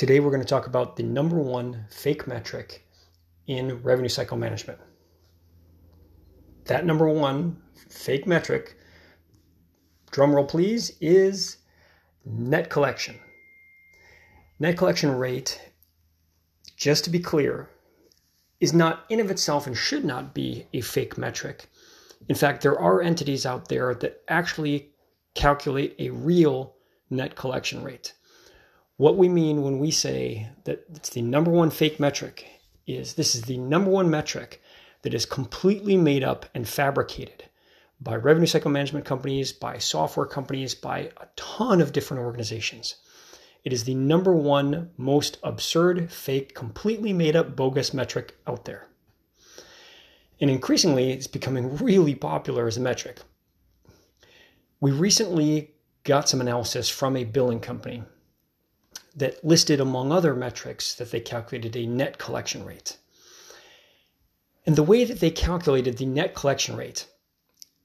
Today, we're going to talk about the number one fake metric in revenue cycle management. That number one fake metric, drumroll please, is net collection. Net collection rate, just to be clear, is not in of itself and should not be a fake metric. In fact, there are entities out there that actually calculate a real net collection rate. What we mean when we say that it's the number one fake metric is this is the number one metric that is completely made up and fabricated by revenue cycle management companies, by software companies, by a ton of different organizations. It is the number one most absurd, fake, completely made up, bogus metric out there. And increasingly, it's becoming really popular as a metric. We recently got some analysis from a billing company that listed, among other metrics, that they calculated a net collection rate. And the way that they calculated the net collection rate,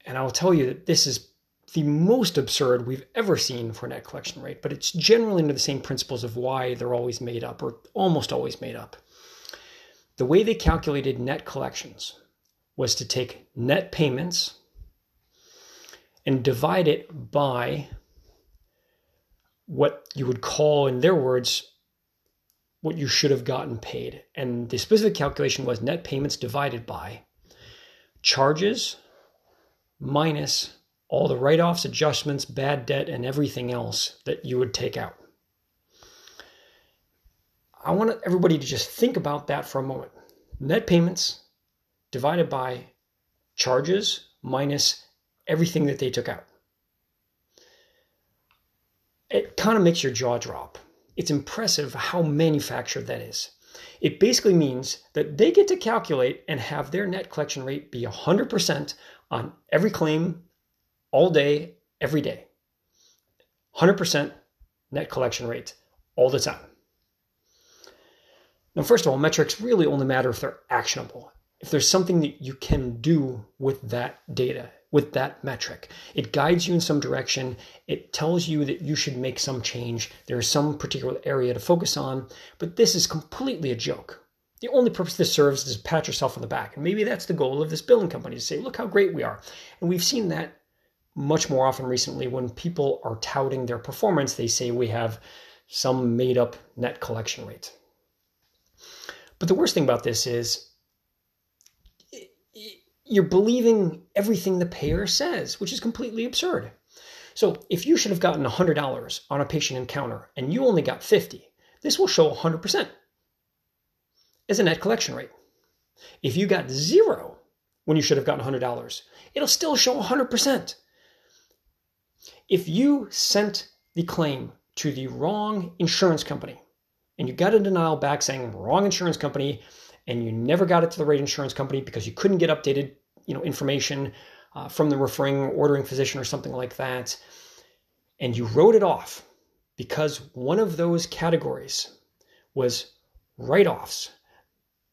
and I'll tell you that this is the most absurd we've ever seen for net collection rate, but it's generally under the same principles of why they're always made up or almost always made up. The way they calculated net collections was to take net payments and divide it by what you would call, in their words, what you should have gotten paid. And the specific calculation was net payments divided by charges minus all the write offs, adjustments, bad debt, and everything else that you would take out. I want everybody to just think about that for a moment. Net payments divided by charges minus everything that they took out it kind of makes your jaw drop. It's impressive how manufactured that is. It basically means that they get to calculate and have their net collection rate be 100% on every claim all day, every day. 100% net collection rate all the time. Now, first of all, metrics really only matter if they're actionable, if there's something that you can do with that data with that metric. It guides you in some direction. It tells you that you should make some change. There is some particular area to focus on, but this is completely a joke. The only purpose this serves is to pat yourself on the back. And maybe that's the goal of this billing company to say, look how great we are. And we've seen that much more often recently when people are touting their performance, they say we have some made up net collection rate. But the worst thing about this is you're believing everything the payer says, which is completely absurd. So if you should have gotten $100 on a patient encounter and you only got 50, this will show 100% as a net collection rate. If you got zero when you should have gotten $100, it'll still show 100%. If you sent the claim to the wrong insurance company and you got a denial back saying wrong insurance company, and you never got it to the right insurance company because you couldn't get updated, you know, information uh, from the referring or ordering physician or something like that, and you wrote it off because one of those categories was write-offs.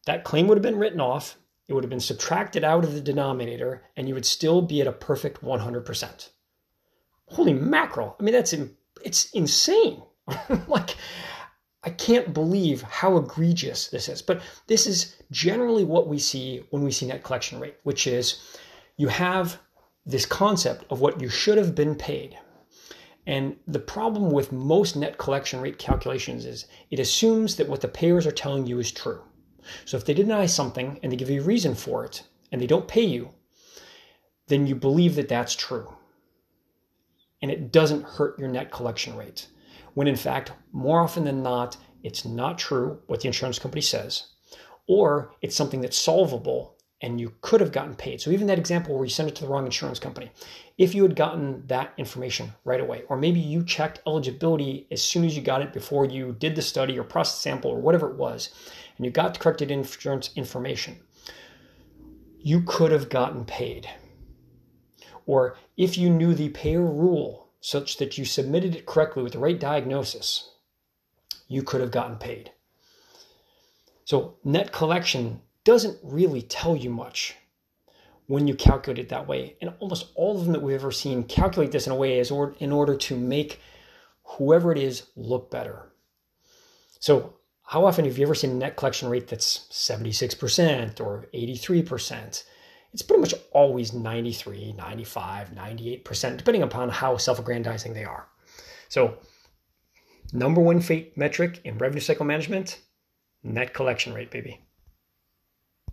That claim would have been written off. It would have been subtracted out of the denominator, and you would still be at a perfect 100%. Holy mackerel! I mean, that's in, it's insane. like I can't believe how egregious this is. But this is generally what we see when we see net collection rate, which is you have this concept of what you should have been paid. And the problem with most net collection rate calculations is it assumes that what the payers are telling you is true. So if they deny something and they give you a reason for it and they don't pay you, then you believe that that's true. And it doesn't hurt your net collection rate when in fact, more often than not, it's not true what the insurance company says, or it's something that's solvable and you could have gotten paid. So, even that example where you sent it to the wrong insurance company, if you had gotten that information right away, or maybe you checked eligibility as soon as you got it before you did the study or processed sample or whatever it was, and you got the corrected insurance information, you could have gotten paid. Or if you knew the payer rule such that you submitted it correctly with the right diagnosis, you could have gotten paid. So, net collection doesn't really tell you much when you calculate it that way. And almost all of them that we've ever seen calculate this in a way as or, in order to make whoever it is look better. So, how often have you ever seen a net collection rate that's 76% or 83%? It's pretty much always 93, 95, 98%, depending upon how self aggrandizing they are. So, number one fate metric in revenue cycle management net collection rate, baby.